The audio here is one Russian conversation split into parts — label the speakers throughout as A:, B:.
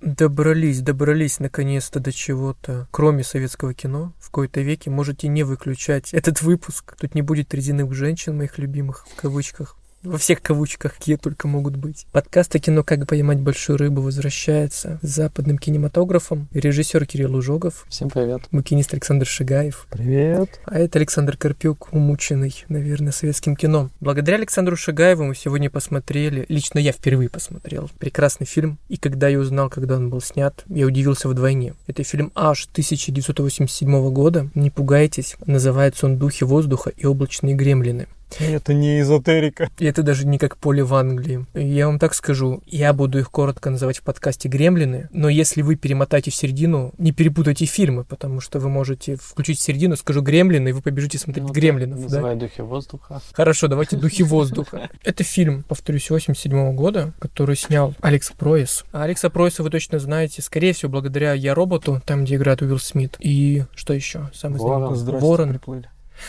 A: Добрались, добрались наконец-то до чего-то. Кроме советского кино, в кои-то веке можете не выключать этот выпуск. Тут не будет резиновых женщин, моих любимых, в кавычках во всех кавычках, какие только могут быть. Подкаст о кино «Как поймать большую рыбу» возвращается с западным кинематографом. Режиссер Кирилл Ужогов.
B: Всем привет.
A: Букинист Александр Шигаев.
C: Привет.
A: А это Александр Карпюк, умученный, наверное, советским кино. Благодаря Александру Шигаеву мы сегодня посмотрели, лично я впервые посмотрел, прекрасный фильм. И когда я узнал, когда он был снят, я удивился вдвойне. Это фильм аж 1987 года. Не пугайтесь, называется он «Духи воздуха и облачные гремлины».
C: Это не эзотерика.
A: И это даже не как поле в Англии. Я вам так скажу, я буду их коротко называть в подкасте «Гремлины», но если вы перемотаете в середину, не перепутайте фильмы, потому что вы можете включить в середину, скажу «Гремлины», и вы побежите смотреть ну, «Гремлинов».
B: Называй да? «Духи воздуха».
A: Хорошо, давайте «Духи воздуха». Это фильм, повторюсь, 87 года, который снял Алекс Пройс. А Алекса Пройса вы точно знаете, скорее всего, благодаря «Я роботу», там, где играет Уилл Смит. И что еще?
B: Самый Ворон.
A: Ворон. Приплыли.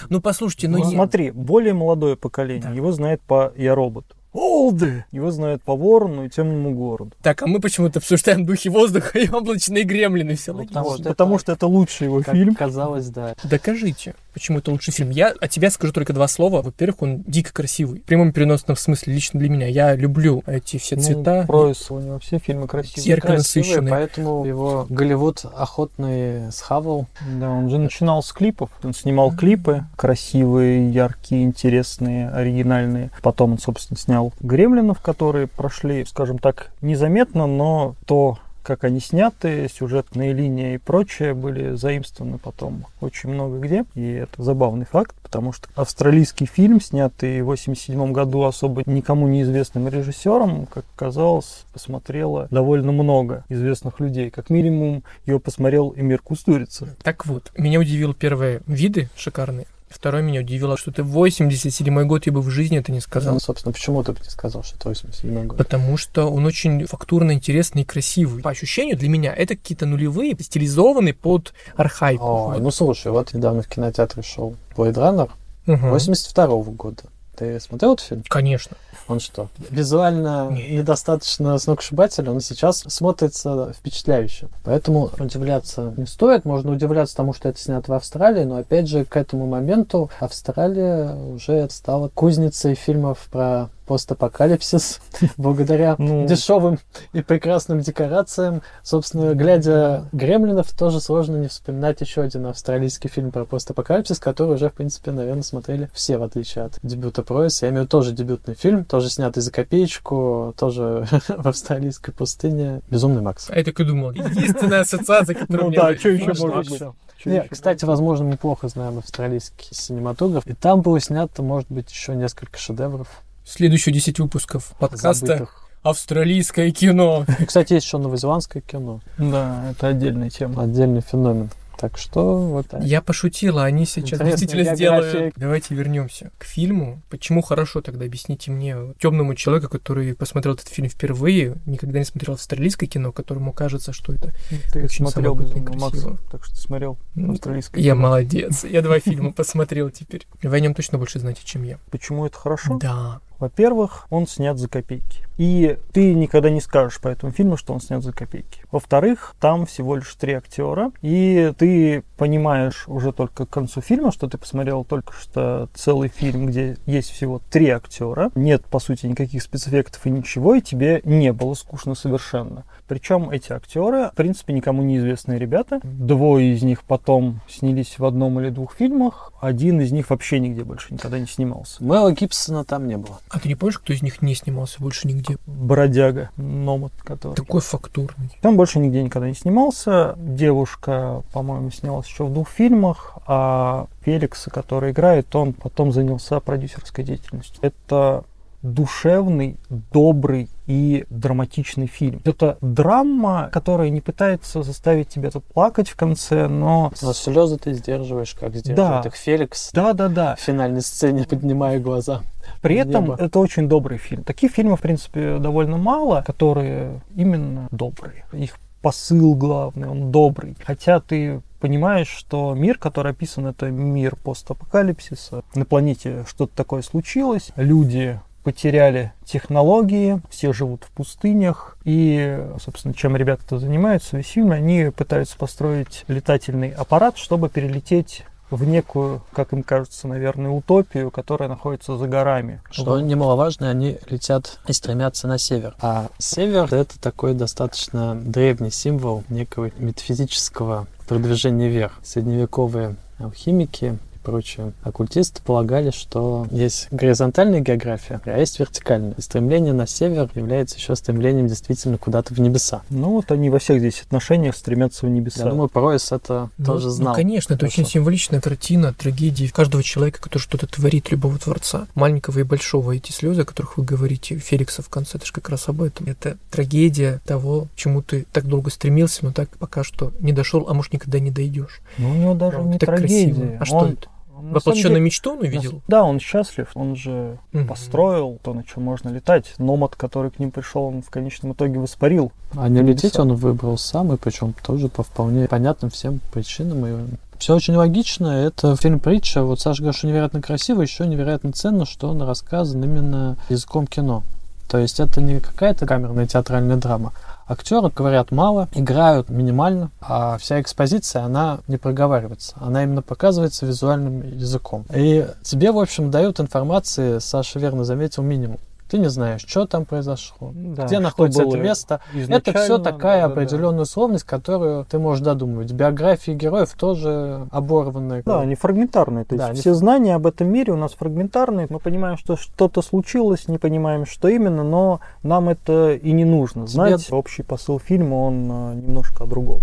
A: Ну, послушайте, ну...
C: ну смотри, более молодое поколение, да. его знает по «Я робот». Олды! Его знают по Ворону и Темному городу.
A: Так, а мы почему-то обсуждаем духи воздуха и облачные гремлины. Все
C: ну, потому, что, потому что это лучший его фильм.
B: Казалось, да.
A: Докажите почему это лучший фильм. Я от тебя скажу только два слова. Во-первых, он дико красивый. В прямом переносном смысле лично для меня. Я люблю эти все ну, цвета.
C: Ну, Пройс, у него все фильмы красивые.
A: Ярко насыщенные.
B: Поэтому его Голливуд охотно схавал.
C: Да, он же начинал с клипов. Он снимал клипы красивые, яркие, интересные, оригинальные. Потом он, собственно, снял «Гремлинов», которые прошли, скажем так, незаметно, но то как они сняты, сюжетные линии и прочее были заимствованы потом очень много где. И это забавный факт, потому что австралийский фильм, снятый в 1987 году особо никому неизвестным режиссером, как оказалось, посмотрело довольно много известных людей. Как минимум, его посмотрел Эмир Кустурица.
A: Так вот, меня удивил первые виды шикарные. Второе меня удивило, что ты 87 год, я бы в жизни это не сказал.
B: Ну, собственно, почему ты не сказал, что это 87 год?
A: Потому что он очень фактурно интересный и красивый. По ощущению для меня это какие-то нулевые, стилизованные под архаику.
B: О, вот. ну слушай, вот недавно в кинотеатре шел Blade Runner угу. 82 -го года. Ты смотрел этот фильм?
A: Конечно.
B: Он что, визуально Нет. недостаточно сногсшибательный, он сейчас смотрится впечатляюще. Поэтому удивляться не стоит. Можно удивляться тому, что это снято в Австралии, но опять же к этому моменту Австралия уже стала кузницей фильмов про постапокалипсис благодаря ну... дешевым и прекрасным декорациям. Собственно, глядя «Гремлинов», тоже сложно не вспоминать еще один австралийский фильм про постапокалипсис, который уже, в принципе, наверное, смотрели все, в отличие от дебюта Пройса. Я имею в виду тоже дебютный фильм, тоже снятый за копеечку, тоже в австралийской пустыне. «Безумный Макс».
A: А я так и думал. Единственная ассоциация, которая
C: Ну да, что еще может быть?
B: Не, кстати, возможно, мы плохо знаем австралийский синематограф. И там было снято, может быть, еще несколько шедевров
A: следующие 10 выпусков подкаста Забытых. «Австралийское кино».
B: И, кстати, есть еще новозеландское кино.
C: Да, это отдельная тема.
B: Отдельный феномен. Так что вот так.
A: Я пошутила, они сейчас действительно сделают. Давайте вернемся к фильму. Почему хорошо тогда объясните мне, темному человеку, который посмотрел этот фильм впервые, никогда не смотрел австралийское кино, которому кажется, что это
C: ну, Ты очень смотрел красиво. Макса, так что ты смотрел австралийское
A: Я молодец. Я два фильма посмотрел теперь. Вы о нем точно больше знаете, чем я.
C: Почему это хорошо?
A: Да.
C: Во-первых, он снят за копейки. И ты никогда не скажешь по этому фильму, что он снят за копейки. Во-вторых, там всего лишь три актера, и ты понимаешь уже только к концу фильма, что ты посмотрел только что целый фильм, где есть всего три актера, нет, по сути, никаких спецэффектов и ничего, и тебе не было скучно совершенно. Причем эти актеры, в принципе, никому неизвестные ребята. Двое из них потом снялись в одном или двух фильмах. Один из них вообще нигде больше никогда не снимался.
B: Мэла Гибсона там не было.
A: А ты не помнишь, кто из них не снимался больше нигде?
C: Бродяга, Номад, который.
A: Такой фактурный.
C: Там больше нигде никогда не снимался. Девушка, по-моему, снялась еще в двух фильмах, а Феликс, который играет, он потом занялся продюсерской деятельностью. Это душевный, добрый и драматичный фильм. Это драма, которая не пытается заставить тебя тут плакать в конце, но...
B: Но слезы ты сдерживаешь, как сдерживает да. их Феликс.
C: Да, да, да.
B: В финальной сцене, поднимая глаза.
C: При этом небо. это очень добрый фильм. Таких фильмов, в принципе, довольно мало, которые именно добрые. Их посыл главный, он добрый. Хотя ты понимаешь, что мир, который описан, это мир постапокалипсиса. На планете что-то такое случилось, люди потеряли технологии, все живут в пустынях, и, собственно, чем ребята занимаются весь фильм, они пытаются построить летательный аппарат, чтобы перелететь в некую, как им кажется, наверное, утопию, которая находится за горами.
B: Что
C: Вот.
B: немаловажно, они летят и стремятся на север. А север — это такой достаточно древний символ некого метафизического продвижения вверх. Средневековые алхимики и прочие оккультисты полагали, что есть горизонтальная география, а есть вертикальная. И стремление на север является еще стремлением действительно куда-то в небеса.
C: Ну вот они во всех здесь отношениях стремятся в небеса.
B: Я думаю, Пройс это
A: Ну,
B: тоже
A: ну,
B: знал.
A: конечно, это очень символичная картина трагедии каждого человека, который что-то творит, любого творца, маленького и большого. Эти слезы, о которых вы говорите, Феликса в конце, это же как раз об этом. Это трагедия того, к чему ты так долго стремился, но так пока что не дошел, а может никогда не дойдешь.
C: Ну, у него даже
A: Вот
C: не
A: так
C: трагедия.
A: красиво. А что
C: Он-
A: это? Воплощенную
C: деле-
A: мечту он увидел?
C: Да, он счастлив, он же
A: Мгм.
C: построил то, на чем можно летать. Номад, который к ним пришел, он в конечном итоге воспарил.
B: А не лететь он выбрал сам, и причем тоже по вполне понятным всем причинам. И все очень логично. Это фильм притча. Вот Саша говорит, что невероятно красиво, еще невероятно ценно, что он рассказан именно языком кино. То есть это не какая-то камерная театральная драма. Актеры говорят мало, играют минимально, а вся экспозиция, она не проговаривается. Она именно показывается визуальным языком. И тебе, в общем, дают информации, Саша верно заметил, минимум. Ты не знаешь, что там произошло,
C: Да,
B: где находится это место. Это все такая
C: да-да-да.
B: определенная условность, которую ты можешь додумывать. Биографии героев тоже оборванные.
C: Да, они фрагментарные. То есть
B: Да, они
C: все знания об этом мире у нас фрагментарные. Мы понимаем, что что-то случилось, не понимаем, что именно, но нам это и не нужно. Знать
B: Тебе-
C: общий посыл фильма, он э, немножко о другом.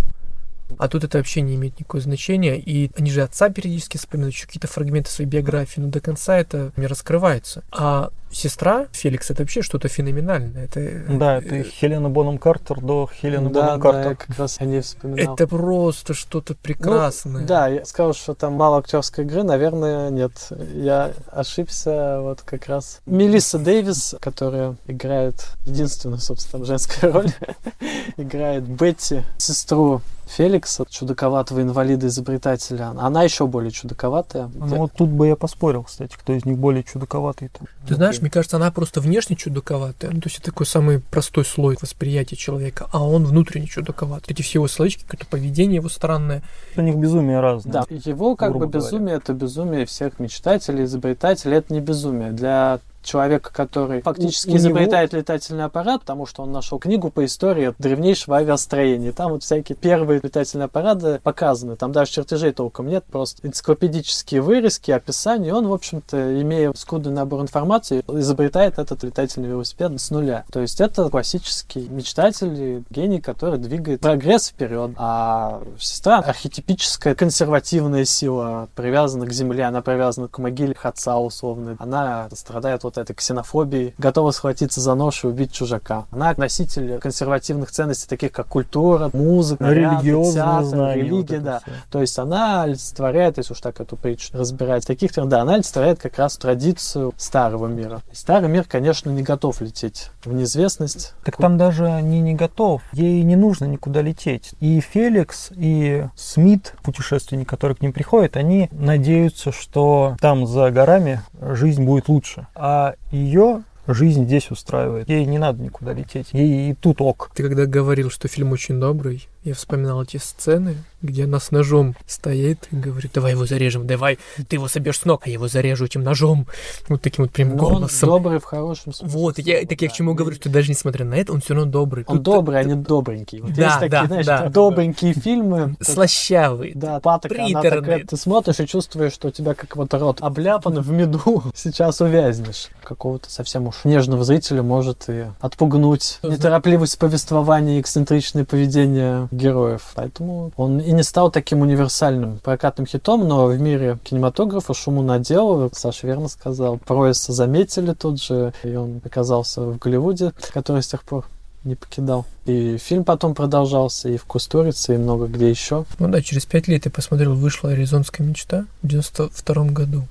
A: А тут это вообще не имеет никакого значения. И они же отца периодически вспоминают, еще какие-то фрагменты своей биографии, но до конца это не раскрывается. А сестра Феликс это вообще что-то феноменальное. Это,
C: Да, это
A: э,
C: Хелена Бонем Картер до Хелены
B: да,
C: Бонем
B: да, я
C: Картер.
B: как раз о ней вспоминал.
A: это просто что-то прекрасное.
B: Ну, да, я сказал, что там мало актерской игры, наверное, нет. Я ошибся, вот как раз. Мелисса Дэвис, которая играет единственную, собственно, женскую роль, играет Бетти, сестру Феликса, чудаковатого инвалида-изобретателя. Она еще более чудаковатая.
C: Ну вот тут бы я поспорил, кстати, кто из них более чудаковатый-то.
A: Ты знаешь, мне кажется, она просто внешне чудаковатая. Ну, то есть это такой самый простой слой восприятия человека, а он внутренне чудаковат. Эти все его словечки, какое-то поведение его странное.
C: У них безумие разное.
B: Да, его как бы
C: грубо говоря.
B: безумие это безумие всех мечтателей, изобретателей. Это не безумие. Для человека, который фактически
C: у него-
B: изобретает летательный аппарат, потому что он нашел книгу по истории древнейшего авиастроения. Там вот всякие первые летательные аппараты показаны. Там даже чертежей толком нет, просто энциклопедические вырезки, описания. И он, в общем-то, имея скудный набор информации, изобретает этот летательный велосипед с нуля. То есть это классический мечтатель, гений, который двигает прогресс вперед. А сестра архетипическая консервативная сила, привязана к земле, она привязана к могиле отца условно. Она страдает вот этой ксенофобией, готова схватиться за нож и убить чужака. Она носитель консервативных ценностей, таких как культура, музыка, наряды,
C: Религиозные
B: театр,
C: знания.
B: религия,
C: вот
B: да.
C: всё.
B: То есть она олицетворяет, если уж так эту притчу разбирать, таких, да, она олицетворяет как раз традицию старого мира. Старый мир, конечно, не готов лететь в неизвестность.
C: Так там даже они не готов. Ей не нужно никуда лететь. И Феликс, и Смит, путешественник, который к ним приходит, они надеются, что там за горами жизнь будет лучше. А ее жизнь здесь устраивает. Ей не надо никуда лететь. Ей и тут ок.
A: Ты когда говорил, что фильм очень добрый, я вспоминал эти сцены, где она с ножом стоит и говорит, давай его зарежем, давай, ты его собьешь с ног, а я его зарежу этим ножом. Вот таким вот прям
B: Но он
A: голосом.
B: добрый в хорошем смысле.
A: Вот, я, так я к чему говорю, что даже несмотря на это, он все равно добрый.
B: Он
A: Тут
B: добрый, а не добренький. Вот
A: Да,
B: есть такие,
A: да,
B: знаешь,
A: да.
B: добренькие фильмы.
A: слащавый.
B: Да, патока, она такая, ты смотришь и чувствуешь, что у тебя как вот рот обляпан в меду. Сейчас увязнешь. Какого-то совсем уж нежного зрителя может и отпугнуть неторопливость повествования и эксцентричное поведение героев. Поэтому он и не стал таким универсальным прокатным хитом, но в мире кинематографа шуму наделал. Саша верно сказал. Пройса заметили тут же, и он оказался в Голливуде, который с тех пор не покидал. И фильм потом продолжался, и в Кустурице, и много где еще.
A: Ну да, через пять лет я посмотрел, вышла «Аризонская мечта» в 92 году.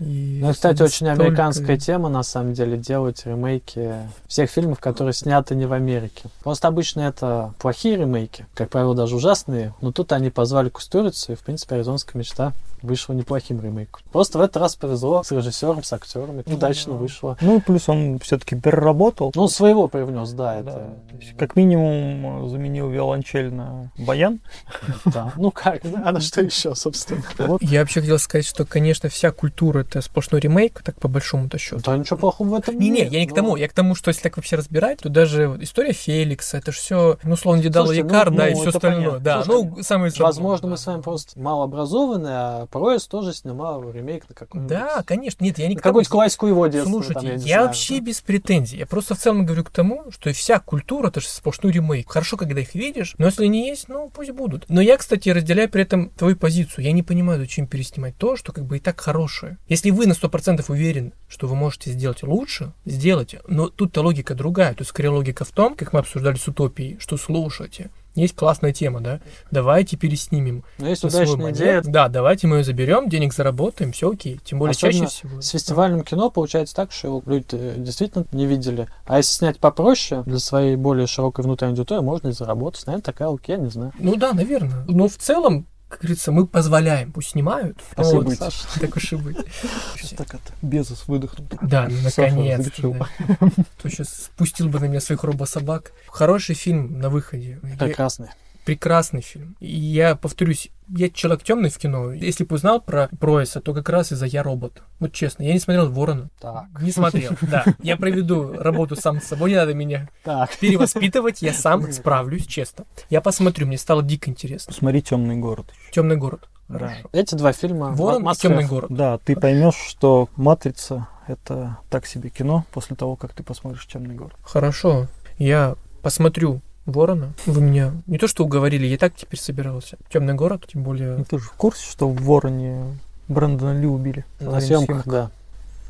A: И
B: Ну, и, кстати, очень
A: столько-
B: американская тема, на самом деле, делать ремейки всех фильмов, которые сняты не в Америке. Просто обычно это плохие ремейки, как правило, даже ужасные, но тут они позвали Кустурицу, и, в принципе, «Аризонская мечта» вышла неплохим ремейком. Просто в этот раз повезло с режиссером, с актерами, удачно вышло.
C: Ну, и плюс он все-таки переработал.
B: Ну, своего привнес, да,
C: Да,
B: это...
C: то есть как минимум э, заменил виолончель на баян.
B: да. Ну как, а на что еще, собственно?
A: Я вообще хотел сказать, что, конечно, вся культура это сплошной ремейк, так по большому-то счету.
B: Да ничего плохого в этом
A: Не-не,
B: нет,
A: я не к
B: но-
A: тому, я к тому, что если так вообще разбирать, то даже история Феликса, это же все, ну, словно Дедал
B: Слушайте, ну,
A: Якар, да,
B: ну,
A: и все остальное.
B: понятно.
A: Да,
B: Слушайте,
A: ну, самое
B: Возможно, мы с вами просто малообразованы, а Проэс тоже снимал ремейк на какой-нибудь...
A: Да, конечно, нет, я не
B: на
A: к тому.
B: какую-нибудь классику его детства.
A: Слушайте,
B: там,
A: я,
B: не знаю,
A: вообще
B: да.
A: без претензий. Я просто в целом говорю к тому, что вся культура это же сплошной ремейк. Хорошо, когда их видишь, но если не есть, ну пусть будут. Но я, кстати, разделяю при этом твою позицию. Я не понимаю, зачем переснимать то, что как бы и так хорошее. Если вы на 100% уверены, что вы можете сделать лучше, сделайте. Но тут-то логика другая. Тут скорее логика в том, как мы обсуждали с утопией, что слушайте. Есть классная тема, да? Давайте переснимем.
B: Но есть удачная идея.
A: Да, давайте мы ее заберем, денег заработаем, все окей. Тем более
B: Особенно
A: чаще всего.
B: С фестивальным кино получается так, что его люди э, действительно не видели. А если снять попроще, для своей более широкой внутренней аудитории, можно и заработать. Наверное, такая окей, не знаю.
A: Ну да, наверное. Но в целом, как говорится, мы позволяем, пусть снимают.
C: И
A: Вот.
B: Саша.
A: Так уж и быть.
C: Сейчас так это, Безос выдохнул.
A: Да,
C: разрешил.
A: да. То сейчас спустил бы на меня своих робособак. Хороший фильм на выходе.
B: Прекрасный.
A: Прекрасный фильм. И я повторюсь, я человек темный в кино. Если бы узнал про Проэса, то как раз из-за Я робот. Вот честно, я не смотрел Ворона.
B: Так,
A: Не смотрел, да. Я проведу работу сам с собой, не надо меня
B: так.
A: перевоспитывать, я сам справлюсь, честно. Я посмотрю, мне стало дико интересно.
C: Посмотри темный город.
A: Темный город.
C: Да.
A: Хорошо.
B: Эти два фильма...
A: Ворон и темный город.
C: Да, ты поймешь, что Матрица это так себе кино после того, как ты посмотришь темный город.
A: Хорошо. Я посмотрю Ворона. Вы меня не то что уговорили, я так теперь собирался. Темный город, тем более.
C: Ну, ты же в курсе, что в Вороне Брэндона Ли убили?
B: На съемках, да.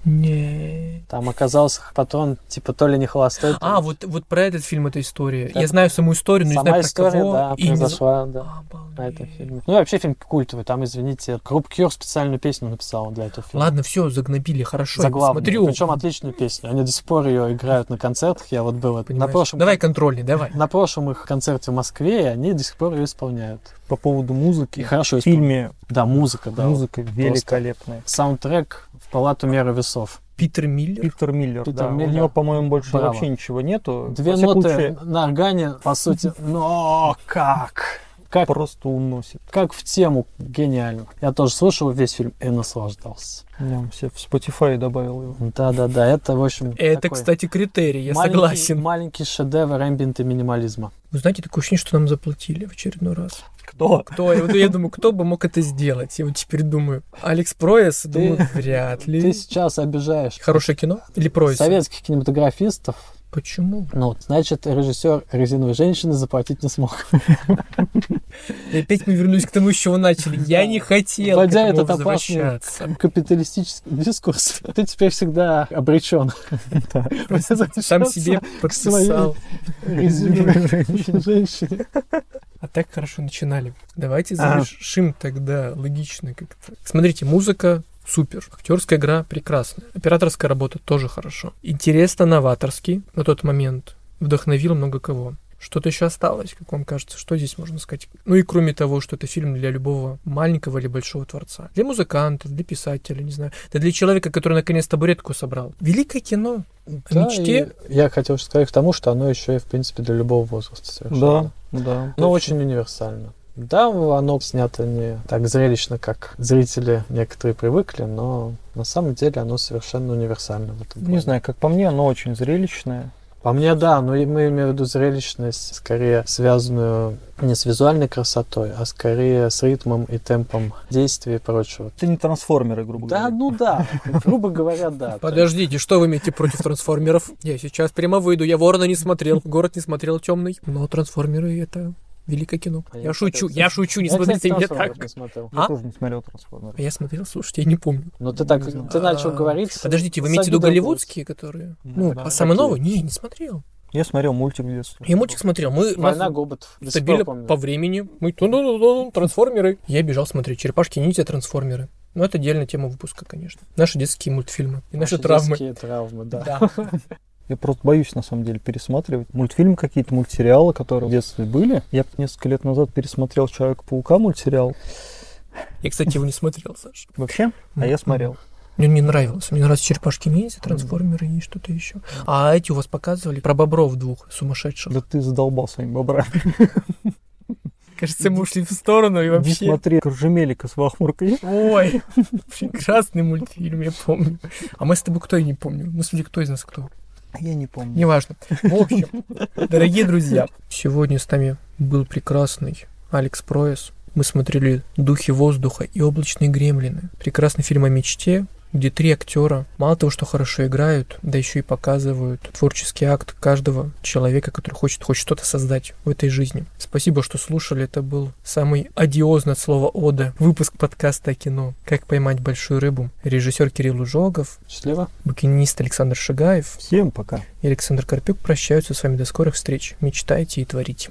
A: Не.
B: Там оказался патрон, типа, то ли не холостой, то
A: А,
B: ли-
A: вот, вот про этот фильм эта история.
B: Это
A: Я знаю саму историю, но не
B: Сама
A: знаю про
B: история,
A: кого.
B: да,
A: и не за-
B: произошла, да.
A: Обалдеть.
B: на этом фильме. Ну и вообще фильм культовый. Там, извините, Круп Кьюр специальную песню написал для этого фильма.
A: Ладно, все, загнобили, хорошо. я
B: Заглавную.
A: посмотрю.
B: Причем отличную песню. Они до сих пор ее играют на концертах. Я вот был на
A: Понимаешь?
B: прошлом,
A: Давай контрольный, давай.
B: на прошлом их концерте в Москве, и они до сих пор ее исполняют.
C: По поводу музыки.
B: И хорошо
C: В фильме
B: Да, музыка, да.
C: музыка великолепная.
B: Саундтрек в палату меры весов.
A: Питер Миллер.
C: Питер Миллер,
B: Питер
C: да.
B: Миллер.
C: У него, по-моему, больше
B: Браво.
C: вообще ничего нету.
B: Две ноты
C: случае,
B: на органе, по сути, но как? Как,
C: просто уносит.
B: как в тему гениально. Я тоже слушал весь фильм и наслаждался.
C: Я все в Spotify добавил его.
B: Да-да-да, это, в общем,
A: Это, кстати, критерий, я
B: маленький-
A: согласен.
B: Маленький шедевр эмбиента минимализма.
A: Вы знаете, такое ощущение, что нам заплатили в очередной раз.
C: Кто?
A: Кто? Я, вот я думаю, кто бы мог это сделать? Я вот теперь думаю. Алекс Проэс, думаю, вряд ли.
B: Ты сейчас обижаешь
A: Хорошее кино? Или Проэс?
B: советских кинематографистов.
A: Почему?
B: Ну, значит, режиссер «Резиновой женщины» заплатить не смог.
A: И опять мы вернулись к тому, с чего начали. Я не хотел
B: Вводя этот опасный капиталистический дискурс, ты теперь всегда обречен.
A: Сам себе подписал.
B: резиновой женщине.
A: А так хорошо начинали. Давайте
C: А.
A: завершим тогда логично как-то. Смотрите, музыка супер. Актерская игра прекрасная. Операторская работа тоже хорошо. Интересно, новаторский на тот момент. Вдохновил много кого. Что-то еще осталось, как вам кажется? Что здесь можно сказать? Ну и кроме того, что это фильм для любого маленького или большого творца. Для музыканта, для писателя, не знаю. Да для человека, который наконец табуретку собрал. Великое кино.
B: Да,
A: мечте.
B: и я хотел сказать к тому, что оно еще и, в принципе, для любого возраста совершенно.
C: Да, да.
B: Но очень универсально. Да, оно снято не так зрелищно, как зрители некоторые привыкли, но на самом деле оно совершенно универсально в этом
C: Не знаю, как по мне, оно очень зрелищное.
B: По мне, да, но мы имеем в виду зрелищность, скорее связанную не с визуальной красотой, а скорее с ритмом и темпом действия и прочего.
C: Это не трансформеры, грубо
B: Да,
C: говоря.
B: ну да, грубо говоря, да.
A: Подождите, что вы имеете против трансформеров? Я сейчас прямо выйду. Я Ворона не смотрел, город не смотрел темный. Но трансформеры это великое кино.
B: А я
A: Я шучу, я шучу, не
B: Я,
A: смотрите меня так.
B: не смотрел.
C: Я
A: А?
C: тоже не смотрел трансформеры.
A: А я смотрел, слушайте, я не помню.
B: Но ты так,
C: знаю.
B: ты начал
A: А,
B: говорить.
A: Подождите, вы имеете в виду голливудские, которые? Ну, а самые новые? Не, не смотрел.
C: Я смотрел мультик в детстве.
A: Я мультик смотрел. Мы.
B: Война гоботов. Помню.
A: по времени. Мы трансформеры. Я бежал смотреть черепашки ниндзя трансформеры. Но это отдельная тема выпуска, конечно. Наши детские мультфильмы и наши,
B: Наши
A: травмы.
B: детские травмы, да.
A: Да.
C: Я просто боюсь, на самом деле, пересматривать мультфильмы какие-то, мультсериалы, которые в детстве были. Я несколько лет назад пересмотрел Человека-паука мультсериал.
A: Я, кстати, его не смотрел, Саша.
C: Вообще? А я смотрел.
A: Мне не нравилось. Мне нравятся черепашки-ниндзя, трансформеры и что-то еще. А эти у вас показывали про бобров двух сумасшедших.
C: Да ты задолбал своими бобрами.
A: Кажется, мы ушли в сторону и
C: Не
A: вообще...
C: смотри Коржемелика с Вахмуркой.
A: Ой, прекрасный мультфильм, я помню. А мы с тобой кто, я не помню. Ну, смотри, кто из нас кто.
C: Я не помню.
A: Неважно. В общем, дорогие друзья, сегодня с нами был прекрасный Алекс Проес. Мы смотрели «Духи воздуха» и «Облачные гремлины». Прекрасный фильм о мечте, где три актера мало того, что хорошо играют, да еще и показывают творческий акт каждого человека, который хочет хоть что-то создать в этой жизни. Спасибо, что слушали. Это был самый одиозный от слова «Ода» выпуск подкаста о кино «Как поймать большую рыбу». Режиссер Кирилл Ужогов,
B: Счастливо.
A: букинист Александр Шагаев
C: Всем пока.
A: и Александр Карпюк прощаются с вами до скорых встреч. Мечтайте и творите.